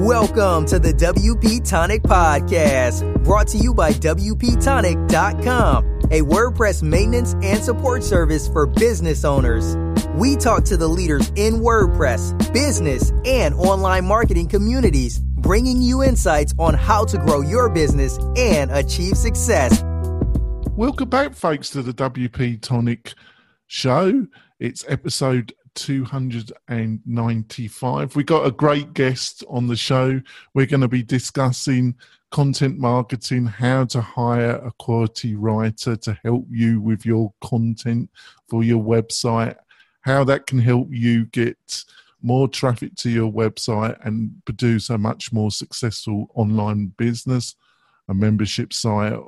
Welcome to the WP Tonic Podcast, brought to you by WPTonic.com, a WordPress maintenance and support service for business owners. We talk to the leaders in WordPress, business, and online marketing communities, bringing you insights on how to grow your business and achieve success. Welcome back, folks, to the WP Tonic Show. It's episode 295. We got a great guest on the show. We're going to be discussing content marketing, how to hire a quality writer to help you with your content for your website, how that can help you get more traffic to your website and produce a much more successful online business, a membership site,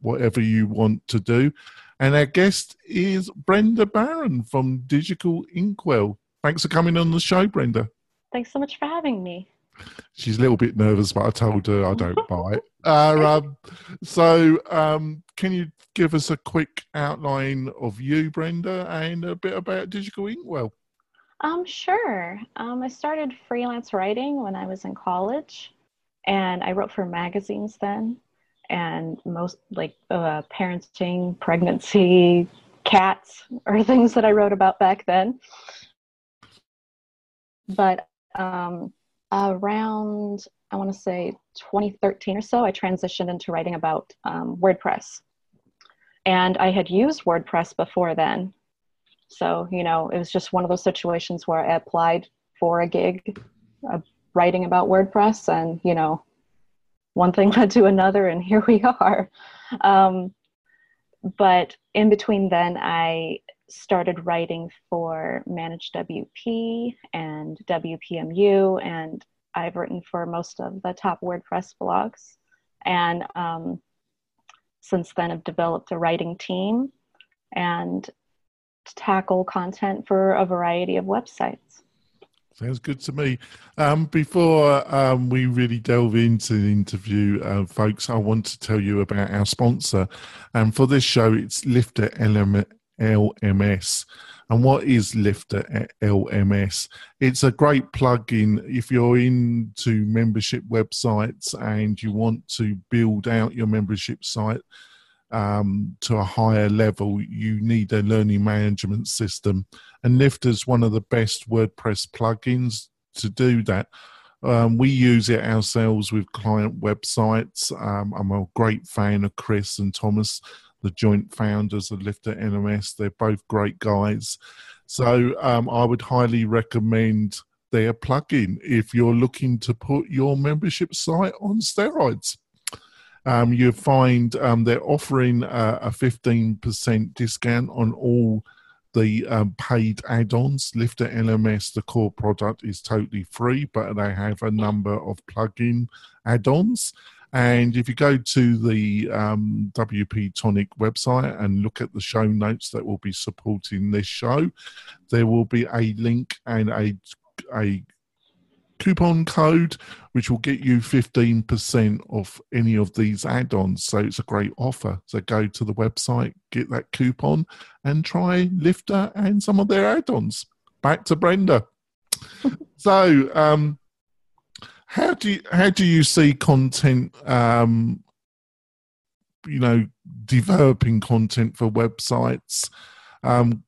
whatever you want to do. And our guest is Brenda Barron from Digital Inkwell. Thanks for coming on the show, Brenda. Thanks so much for having me. She's a little bit nervous, but I told her I don't bite. Uh, um, so, um, can you give us a quick outline of you, Brenda, and a bit about Digital Inkwell? Um, sure. Um, I started freelance writing when I was in college, and I wrote for magazines then and most like uh, parenting, pregnancy, cats are things that I wrote about back then. But um, around, I want to say 2013 or so, I transitioned into writing about um, WordPress. And I had used WordPress before then. So, you know, it was just one of those situations where I applied for a gig uh, writing about WordPress and, you know, one thing led to another, and here we are. Um, but in between then, I started writing for Managed WP and WPMU, and I've written for most of the top WordPress blogs. And um, since then, I've developed a writing team and tackle content for a variety of websites. Sounds good to me. Um, before um, we really delve into the interview, uh, folks, I want to tell you about our sponsor. And for this show, it's Lifter LMS. And what is Lifter LMS? It's a great plugin if you're into membership websites and you want to build out your membership site um, to a higher level, you need a learning management system. And Lifter is one of the best WordPress plugins to do that. Um, we use it ourselves with client websites. Um, I'm a great fan of Chris and Thomas, the joint founders of Lifter LMS. They're both great guys. So um, I would highly recommend their plugin if you're looking to put your membership site on steroids um, you find um, they're offering a, a 15% discount on all the um, paid add-ons. Lifter LMS, the core product, is totally free, but they have a number of plug-in add-ons. And if you go to the um, WP Tonic website and look at the show notes that will be supporting this show, there will be a link and a a coupon code which will get you 15% off any of these add-ons. So it's a great offer. So go to the website get that coupon and try lifter and some of their add-ons. Back to brenda. So um, how do you how do you see content um, you know developing content for websites? Um,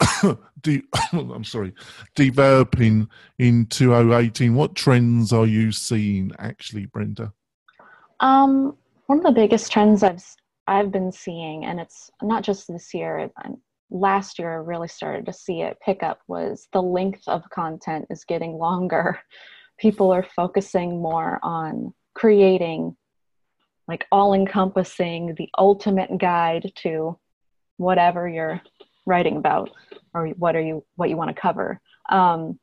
de- I'm sorry, developing in 2018? What trends are you seeing actually, Brenda? Um, one of the biggest trends I've I've been seeing, and it's not just this year. Last year, I really started to see it pick up. Was the length of content is getting longer. People are focusing more on creating like all encompassing the ultimate guide to whatever you're writing about or what are you what you want to cover. Um,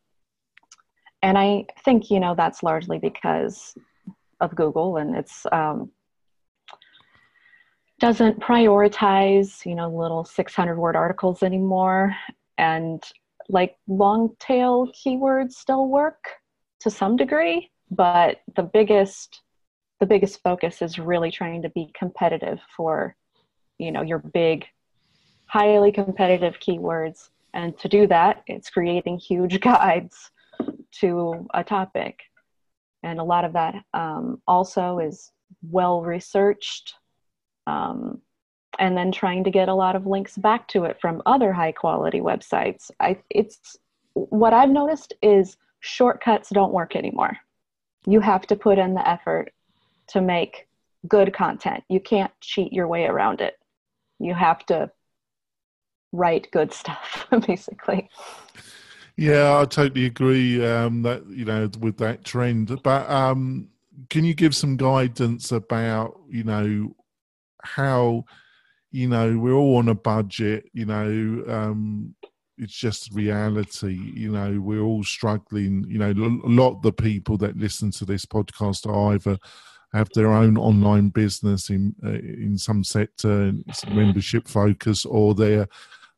and i think you know that's largely because of google and it's um, doesn't prioritize you know little 600 word articles anymore. And like long tail keywords still work to some degree but the biggest the biggest focus is really trying to be competitive for you know your big highly competitive keywords. And to do that, it's creating huge guides to a topic. and a lot of that um, also is well researched um, and then trying to get a lot of links back to it from other high quality websites I, it's what i've noticed is shortcuts don't work anymore you have to put in the effort to make good content you can't cheat your way around it you have to write good stuff basically. Yeah i totally agree um, that you know with that trend. But um, can you give some guidance about you know how you know we're all on a budget you know um, it's just reality you know we're all struggling you know a lot of the people that listen to this podcast are either have their own online business in uh, in some sector membership focus or they're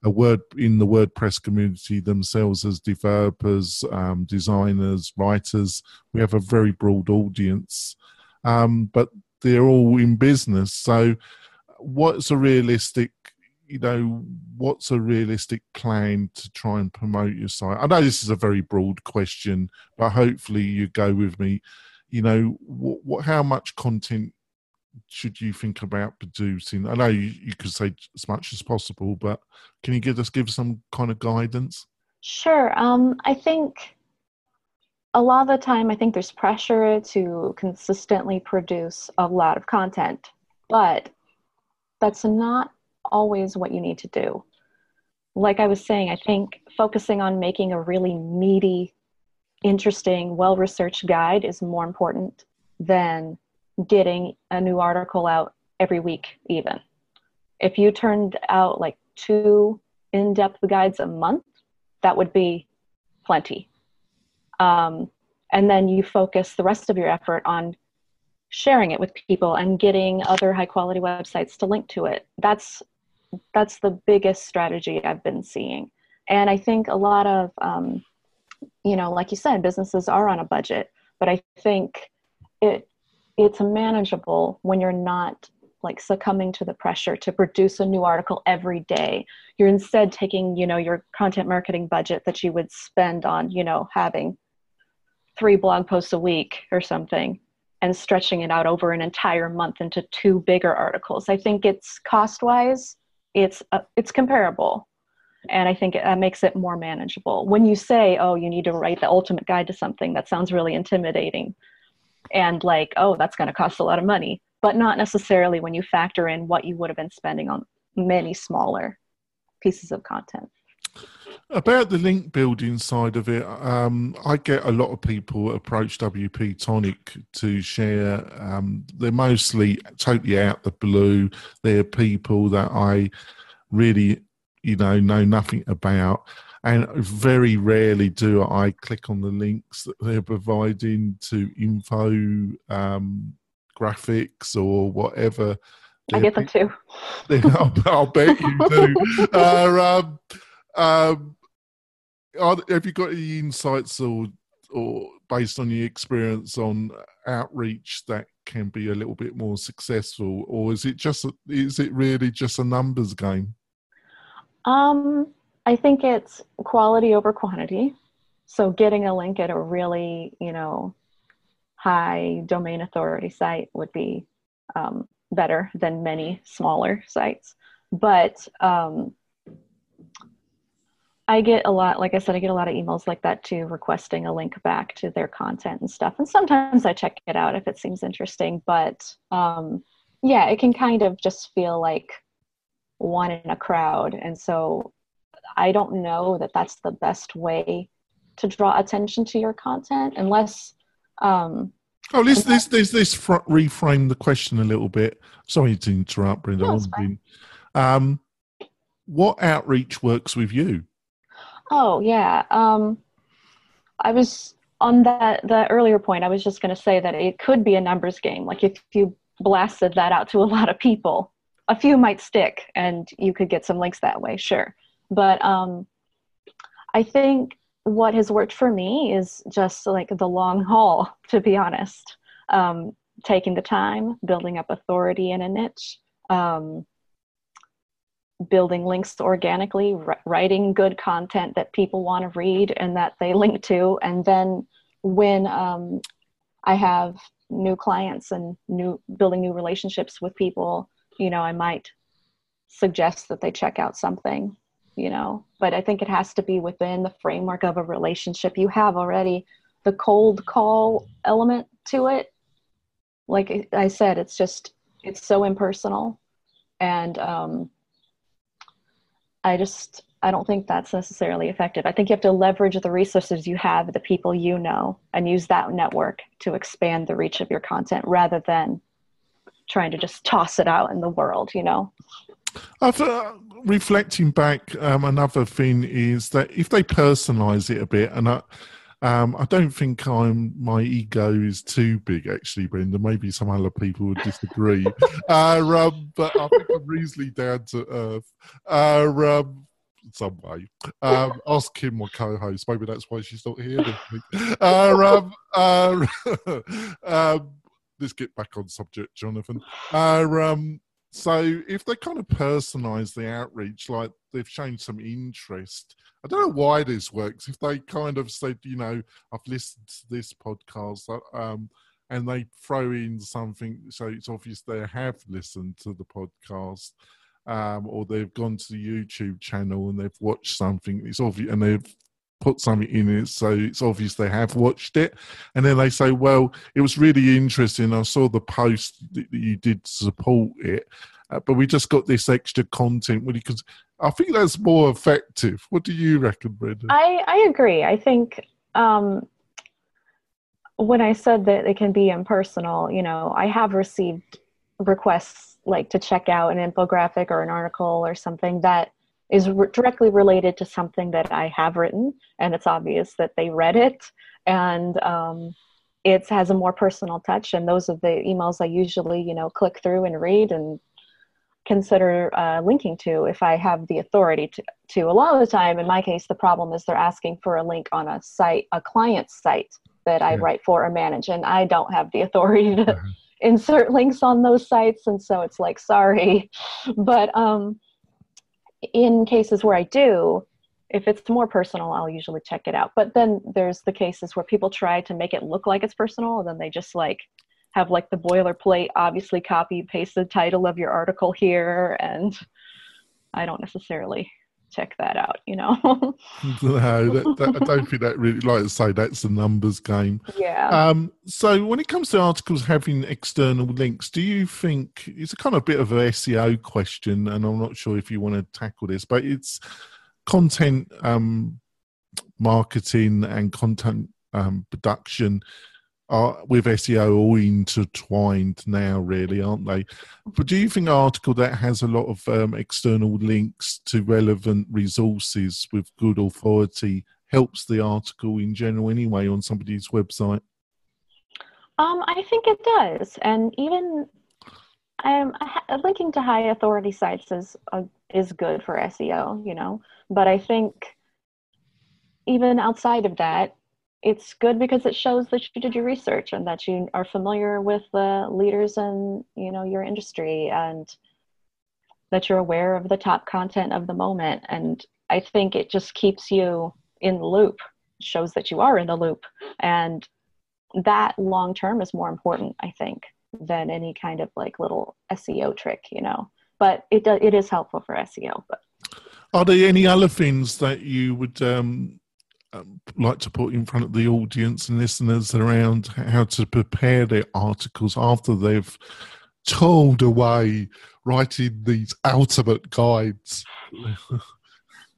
a word in the WordPress community themselves as developers, um, designers, writers. We have a very broad audience, um, but they're all in business. So, what's a realistic, you know, what's a realistic plan to try and promote your site? I know this is a very broad question, but hopefully you go with me. You know, what, what how much content should you think about producing? I know you, you could say as much as possible, but can you give us give some kind of guidance? Sure. Um, I think a lot of the time, I think there's pressure to consistently produce a lot of content, but that's not always what you need to do. Like I was saying, I think focusing on making a really meaty, interesting, well researched guide is more important than getting a new article out every week, even. If you turned out like two in depth guides a month, that would be plenty. Um, and then you focus the rest of your effort on sharing it with people and getting other high quality websites to link to it. That's that's the biggest strategy I've been seeing. And I think a lot of, um, you know, like you said, businesses are on a budget, but I think it it's manageable when you're not like succumbing to the pressure to produce a new article every day. You're instead taking you know your content marketing budget that you would spend on you know having three blog posts a week or something and stretching it out over an entire month into two bigger articles. I think it's cost wise it's uh, it's comparable. And i think that makes it more manageable. When you say oh you need to write the ultimate guide to something that sounds really intimidating and like oh that's going to cost a lot of money but not necessarily when you factor in what you would have been spending on many smaller pieces of content about the link building side of it, um, I get a lot of people approach WP Tonic to share. Um, they're mostly totally out the blue. They're people that I really, you know, know nothing about and very rarely do I click on the links that they're providing to info um, graphics or whatever. I get them too. I'll, I'll, bet you do. uh, um, um, are, have you got any insights or, or based on your experience on outreach that can be a little bit more successful, or is it just is it really just a numbers game? Um, I think it's quality over quantity. So getting a link at a really, you know, high domain authority site would be um, better than many smaller sites. But um, I get a lot, like I said, I get a lot of emails like that too, requesting a link back to their content and stuff. And sometimes I check it out if it seems interesting. But um, yeah, it can kind of just feel like one in a crowd. And so I don't know that that's the best way to draw attention to your content unless. Um, oh, let's this this this reframe the question a little bit. Sorry to interrupt, Brenda. No, um, what outreach works with you? Oh yeah, um, I was on that the earlier point. I was just going to say that it could be a numbers game. Like if you blasted that out to a lot of people, a few might stick, and you could get some links that way. Sure, but um, I think what has worked for me is just like the long haul, to be honest. Um, taking the time, building up authority in a niche, um, building links organically, writing good content that people want to read and that they link to. And then when um, I have new clients and new building new relationships with people, you know, I might suggest that they check out something, you know, but I think it has to be within the framework of a relationship you have already. The cold call element to it, like I said, it's just it's so impersonal, and um, I just I don't think that's necessarily effective. I think you have to leverage the resources you have, the people you know, and use that network to expand the reach of your content rather than trying to just toss it out in the world, you know? I've, uh, reflecting back, um, another thing is that if they personalize it a bit, and I, um, I don't think I'm my ego is too big, actually, Brenda. Maybe some other people would disagree, uh, um, but I think I'm reasonably down to earth. Uh, um, some way. Um, ask Kim, my co-host. Maybe that's why she's not here. uh, um, uh, um, let's get back on subject, Jonathan. Uh, um, so if they kind of personalise the outreach, like they've shown some interest, I don't know why this works. If they kind of said, you know, I've listened to this podcast, uh, um, and they throw in something, so it's obvious they have listened to the podcast um, or they've gone to the YouTube channel and they've watched something. It's obvious, and they've put something in it, so it's obvious they have watched it. And then they say, "Well, it was really interesting. I saw the post that you did support it, uh, but we just got this extra content." Because I think that's more effective. What do you reckon, Brenda? I I agree. I think. Um, when I said that it can be impersonal, you know, I have received requests like to check out an infographic or an article or something that is re- directly related to something that I have written, and it's obvious that they read it, and um, it has a more personal touch. And those are the emails I usually, you know, click through and read and consider uh, linking to if I have the authority to, to. A lot of the time, in my case, the problem is they're asking for a link on a site, a client's site that I yeah. write for or manage, and I don't have the authority to. Uh-huh insert links on those sites and so it's like sorry but um, in cases where i do if it's more personal i'll usually check it out. But then there's the cases where people try to make it look like it's personal and then they just like have like the boilerplate obviously copy paste the title of your article here and i don't necessarily check that out, you know. no, that, that, I don't think that really, like I say, that's a numbers game. Yeah. Um, so when it comes to articles having external links, do you think it's a kind of bit of a SEO question, and I'm not sure if you want to tackle this, but it's content um, marketing and content um, production are with SEO all intertwined now, really, aren't they? But do you think an article that has a lot of um, external links to relevant resources with good authority helps the article in general anyway on somebody's website? Um, I think it does, and even um, linking to high authority sites is uh, is good for SEO, you know. But I think even outside of that, it's good because it shows that you did your research and that you are familiar with the leaders in you know your industry and that you're aware of the top content of the moment. And i think it just keeps you in the loop shows that you are in the loop. And that long term is more important i think than any kind of like little seo trick you know. But it does it is helpful for seo but are there any other things that you would um um, like to put in front of the audience and listeners around how to prepare their articles after they've told away writing these ultimate guides?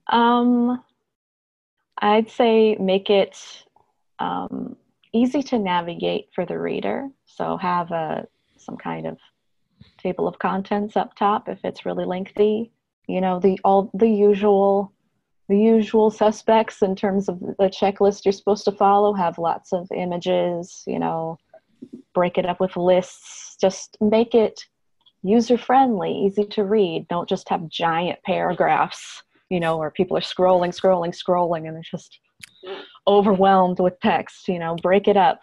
um, I'd say make it um, easy to navigate for the reader. So have a some kind of table of contents up top if it's really lengthy. You know the all the usual the usual suspects in terms of the checklist you're supposed to follow have lots of images you know break it up with lists just make it user friendly easy to read. Don't just have giant paragraphs you know where people are scrolling scrolling scrolling and they're just overwhelmed with text you know. Break it up.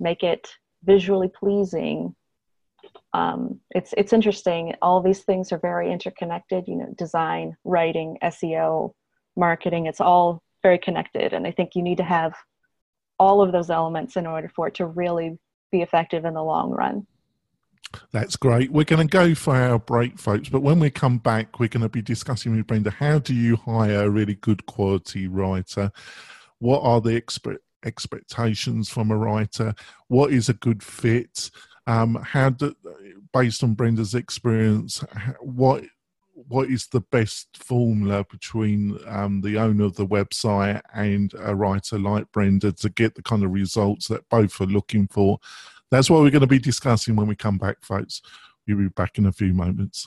Make it visually pleasing. Um, it's it's interesting. All these things are very interconnected you know design writing seo marketing it's all very connected and i think you need to have all of those elements in order for it to really be effective in the long run. That's great. We're going to go for our break, folks. But when we come back, we're going to be discussing with Brenda how do you hire a really good quality writer? What are the expert expectations from a writer? What is a good fit? Um, how do, based on Brenda's experience, what what is the best formula between um, the owner of the website and a writer like Brenda to get the kind of results that both are looking for? That's what we're going to be discussing when we come back, folks. We'll be back in a few moments.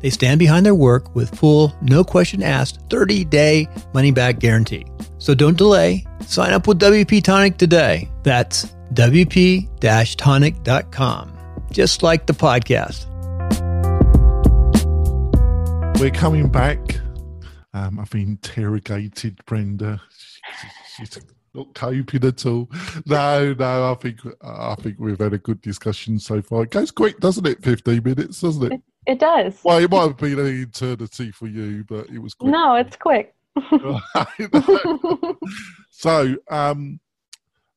They stand behind their work with full, no question asked, 30 day money back guarantee. So don't delay. Sign up with WP Tonic today. That's WP tonic.com, just like the podcast. We're coming back. Um, I've interrogated Brenda. She, she's not coping at all. No, no. I think I think we've had a good discussion so far. It goes quick, doesn't it? Fifteen minutes, doesn't it? It does. Well, it might have been an eternity for you, but it was quick. No, it's quick. so, um,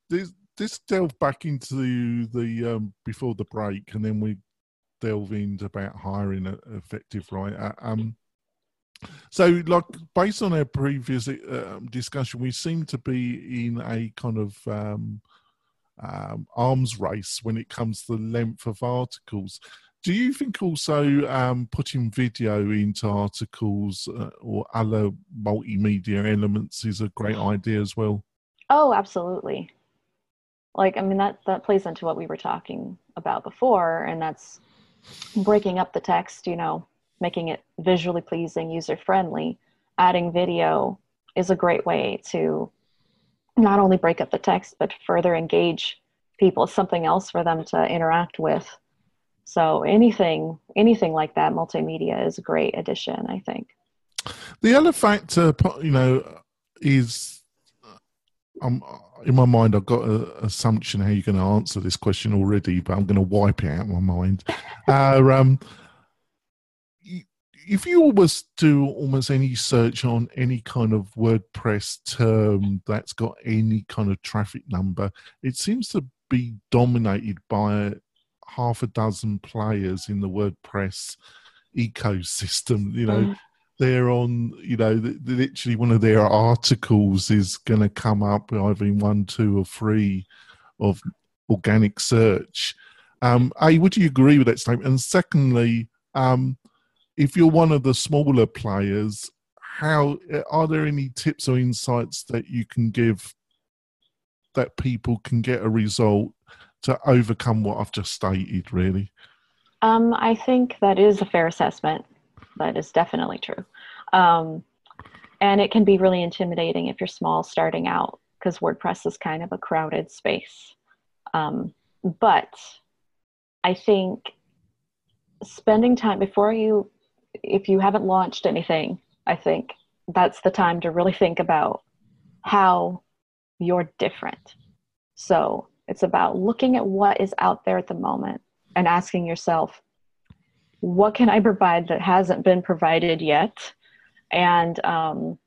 this this delve back into the um, before the break, and then we delve into about hiring an effective writer. Um, so, like based on our previous uh, discussion, we seem to be in a kind of um, um, arms race when it comes to the length of articles. Do you think also um, putting video into articles uh, or other multimedia elements is a great idea as well? Oh, absolutely. Like, I mean, that, that plays into what we were talking about before, and that's breaking up the text, you know, making it visually pleasing, user friendly. Adding video is a great way to not only break up the text, but further engage people, something else for them to interact with so anything anything like that multimedia is a great addition, I think. The other factor, you know, is um, in my mind. I've got an assumption how you're going to answer this question already, but I'm going to wipe it out of my mind. uh, um, if you almost do almost any search on any kind of WordPress term that's got any kind of traffic number, it seems to be dominated by half a dozen players in the WordPress ecosystem. You know, mm. they're on. You know, literally one of their articles is going to come up either in one, two, or three of organic search. Um, a, would you agree with that statement? And secondly, um, if you're one of the smaller players, how are there any tips or insights that you can give that people can get a result to overcome what I've just stated, really? Um, I think that is a fair assessment. That is definitely true. Um, and it can be really intimidating if you're small starting out because WordPress is kind of a crowded space. Um, but I think spending time before you, if you haven't launched anything, I think that's the time to really think about how you're different. So it's about looking at what is out there at the moment and asking yourself, what can I provide that hasn't been provided yet? And um,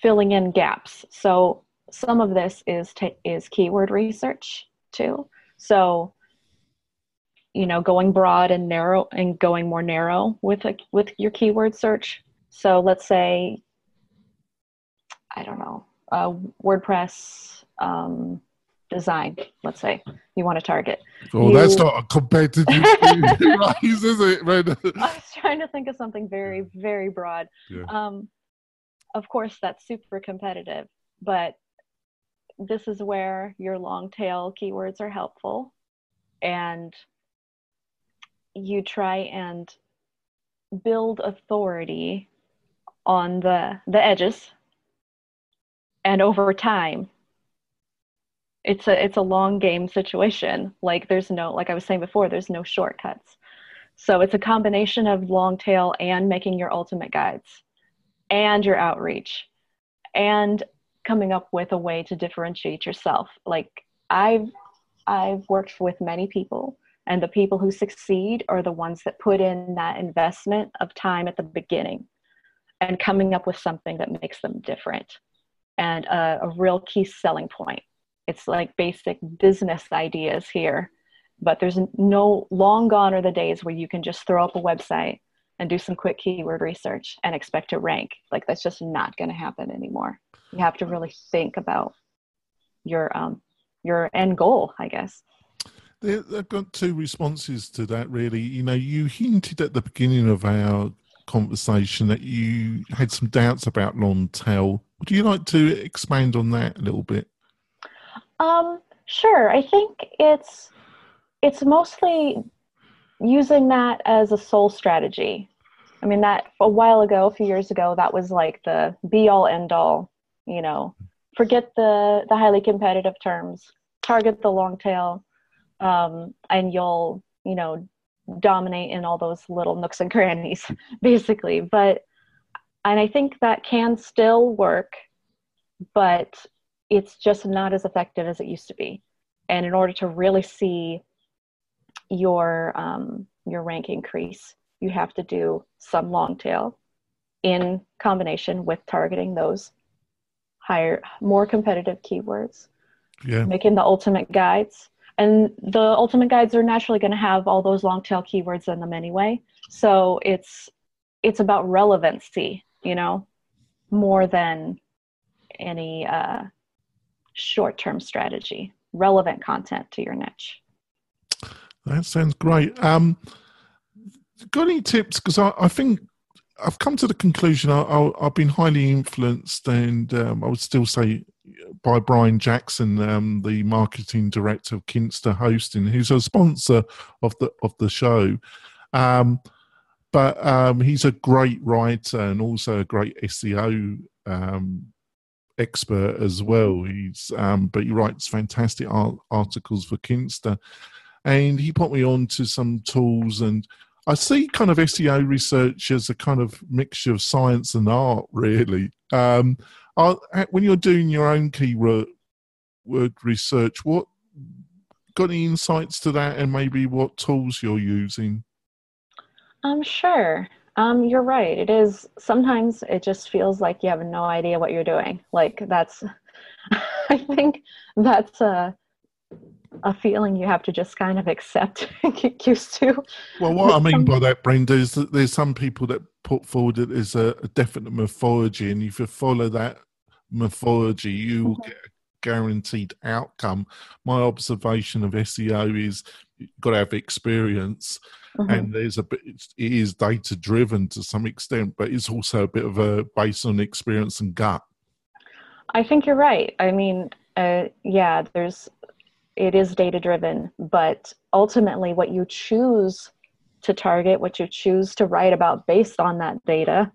filling in gaps. So some of this is t- is keyword research too. So you know, going broad and narrow and going more narrow with a, with your keyword search. So let's say, I don't know, uh, WordPress um, design, let's say you want to target. Oh, you, that's not a competitive rise, is it? Man? I was trying to think of something very, very broad. Yeah. Um, of course, that's super competitive, but this is where your long tail keywords are helpful. And you try and build authority on the the edges and over time it's a it's a long game situation like there's no like i was saying before there's no shortcuts So it's a combination of long tail and making your ultimate guides and your outreach and coming up with a way to differentiate yourself. Like I've I've worked with many people and the people who succeed are the ones that put in that investment of time at the beginning and coming up with something that makes them different and a, a real key selling point. It's like basic business ideas here, but there's no long gone are the days where you can just throw up a website and do some quick keyword research and expect to rank. Like that's just not going to happen anymore. You have to really think about your um, your end goal, I guess. I've got two responses to that, really. You know, you hinted at the beginning of our conversation that you had some doubts about long tail. Would you like to expand on that a little bit? Um, sure. I think it's it's mostly using that as a sole strategy. I mean, that a while ago, a few years ago, that was like the be all end all. You know, forget the the highly competitive terms. Target the long tail um, and you'll you know dominate in all those little nooks and crannies basically but and i think that can still work but it's just not as effective as it used to be. And in order to really see your um, your rank increase you have to do some long tail in combination with targeting those higher more competitive keywords yeah. making the ultimate guides. And the ultimate guides are naturally going to have all those long tail keywords in them anyway. So it's it's about relevancy you know more than any uh, short term strategy relevant content to your niche. That sounds great. Um got any tips? Because I, I think I've come to the conclusion I, have been highly influenced, and um, I would still say by Brian Jackson, um, the marketing director of Kinsta Hosting, who's a sponsor of the of the show. Um, but um, he's a great writer and also a great SEO um, expert as well. He's um, but he writes fantastic art- articles for Kinsta, and he put me on to some tools and. I see kind of SEO research as a kind of mixture of science and art, really. Um, are, when you're doing your own keyword word research, what got any insights to that, and maybe what tools you're using? Um, sure. Um, you're right. It is sometimes it just feels like you have no idea what you're doing. Like that's, I think that's a a feeling you have to just kind of accept and get used to. Well, what I mean by that, Brenda, is that there's some people that put forward it as a, a definite mythology, and if you follow that mythology, you will mm-hmm. get a guaranteed outcome. My observation of SEO is you've got to have experience. Mm-hmm. And there's a bit, it is data driven to some extent, but it's also a bit of a based on experience and gut. I think you're right. I mean, uh, yeah, there's it is data driven, but ultimately, what you choose to target, what you choose to write about based on that data,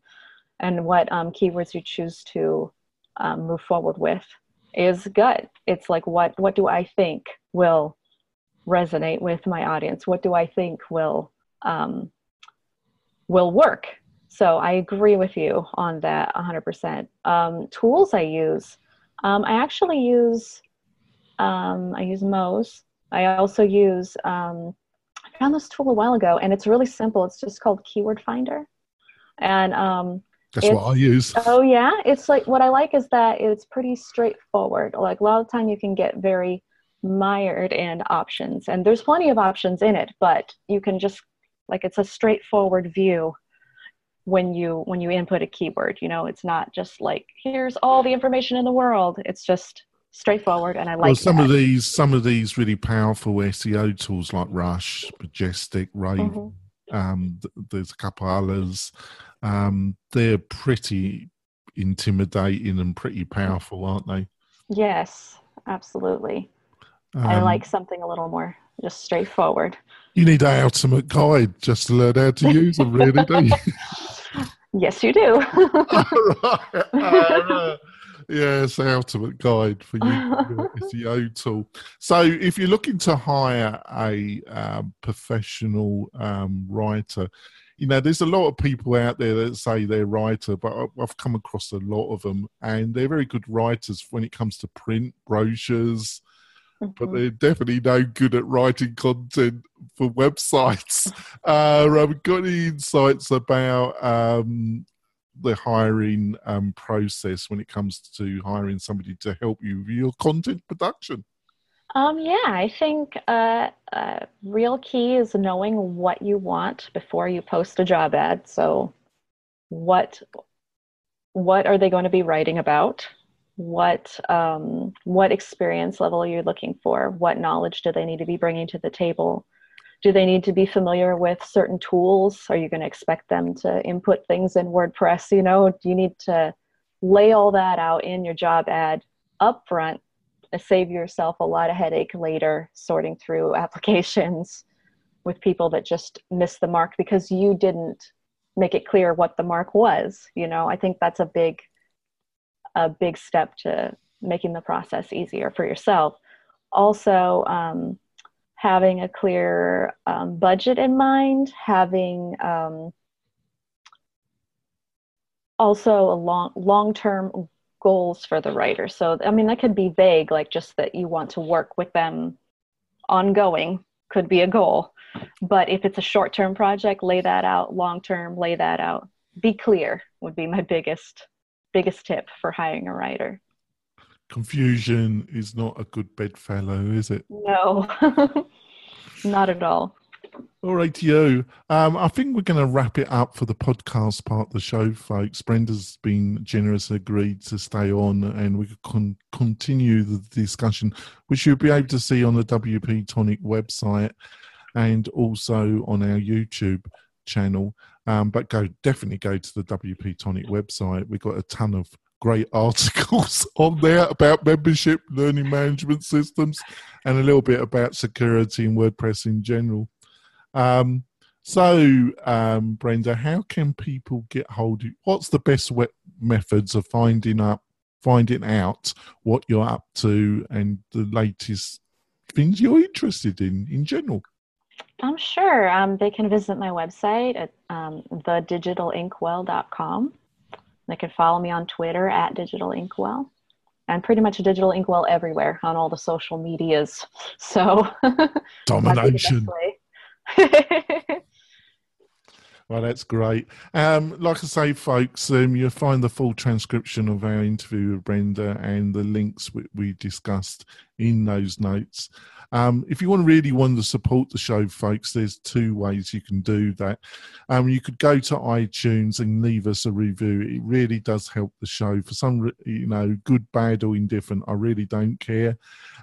and what um, keywords you choose to um, move forward with is gut. It's like, what, what do I think will resonate with my audience? What do I think will, um, will work? So I agree with you on that 100%. Um, tools I use, um, I actually use, um, I use Moz. I also use, um, I found this tool a while ago and it's really simple. It's just called Keyword Finder. And um, that's it's, what I use. Oh yeah, it's like what I like is that it's pretty straightforward. Like a lot of time you can get very mired in options, and there's plenty of options in it, but you can just like it's a straightforward view when you when you input a keyword. You know, it's not just like here's all the information in the world. It's just straightforward, and I like. Well, some that. of these some of these really powerful SEO tools like Rush, Majestic, Rave. Mm-hmm. Um, there's a couple others um, they're pretty intimidating and pretty powerful, aren't they? Yes, absolutely. Um, I like something a little more just straightforward. You need an ultimate guide just to learn how to use them, really, don't you? yes, you do. right. uh, Yeah, it's the ultimate guide for you SEO tool. So, if you're looking to hire a um, professional um, writer, you know, there's a lot of people out there that say they're writer, but I've come across a lot of them, and they're very good writers when it comes to print brochures. Mm-hmm. But they're definitely no good at writing content for websites. Uh, I've got any insights about um, the hiring um, process when it comes to hiring somebody to help you with your content production? Um, yeah, I think uh, uh, real key is knowing what you want before you post a job ad. So, what what are they going to be writing about? What um, what experience level you're you looking for? What knowledge do they need to be bringing to the table? Do they need to be familiar with certain tools? Are you going to expect them to input things in WordPress? You know, do you need to lay all that out in your job ad upfront save yourself a lot of headache later sorting through applications with people that just miss the mark because you didn't make it clear what the mark was you know i think that's a big a big step to making the process easier for yourself also um, having a clear um, budget in mind having um, also a long long term goals for the writer. So, I mean, that could be vague, like just that you want to work with them ongoing, could be a goal. But if it's a short term project, lay that out. Long term, lay that out. Be clear would be my biggest biggest tip for hiring a writer. Confusion is not a good bedfellow, is it? No, not at all. All right, you. Um, I think we're going to wrap it up for the podcast part of the show, folks. Brenda's been generous, agreed to stay on, and we can continue the discussion, which you'll be able to see on the WP Tonic website and also on our YouTube channel. Um, but go definitely go to the WP Tonic website. We've got a ton of great articles on there about membership, learning management systems, and a little bit about security and WordPress in general. Um, so, um, Brenda, how can people get hold of? What's the best methods of finding up, finding out what you're up to, and the latest things you're interested in in general? I'm sure. Um, they can visit my website at um, thedigitalinkwell.com. They can follow me on Twitter at digitalinkwell. And pretty much digital inkwell everywhere on all the social medias. So domination. well, that's great. Um, like I say, folks, um, you'll find the full transcription of our interview with Brenda and the links we, we discussed in those notes. Um, if you want to really want to support the show, folks, there's two ways you can do that. Um, you could go to iTunes and leave us a review. It really does help the show. For some, you know, good, bad, or indifferent, I really don't care.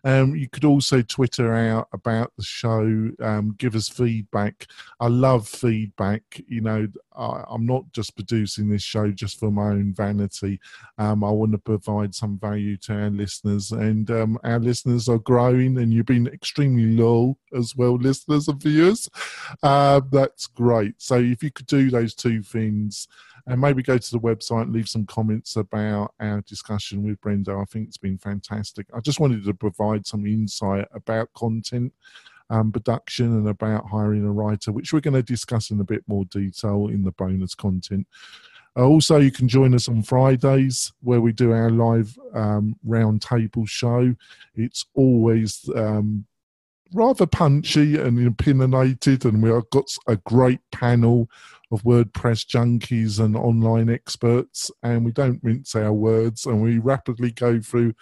Um, you could also Twitter out about the show, um, give us feedback. I love feedback. You know, I, am not just producing this show just for my own vanity. Um, I want to provide some value to our listeners, and um, our listeners are growing, and you've been extremely low as well, listeners and viewers. Uh, that's great. So if you could do those two things, and maybe go to the website leave some comments about our discussion with Brenda. I think it's been fantastic. I just wanted to provide some insight about content um, production and about hiring a writer, which we're going to discuss in a bit more detail in the bonus content. Uh, also, you can join us on Fridays where we do our live um, roundtable show. It's always um, rather punchy and opinionated, and we've got a great panel of WordPress junkies and online experts, and we don't mince our words, and we rapidly go through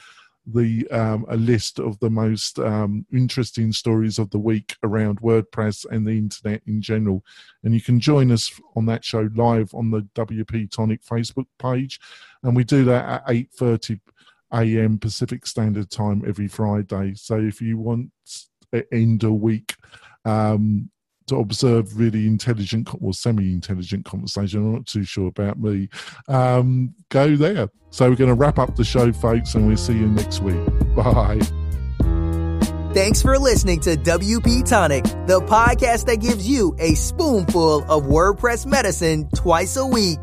the um, a list of the most um, interesting stories of the week around WordPress and the internet in general. And you can join us on that show live on the WP Tonic Facebook page, and we do that at eight thirty a.m. Pacific Standard Time every Friday. So if you want to end a week um, to observe really intelligent or semi-intelligent conversation. I'm not too sure about me. Um, go there. So we're going to wrap up the show, folks, and we'll see you next week. Bye. Thanks for listening to WP Tonic, the podcast that gives you a spoonful of WordPress medicine twice a week.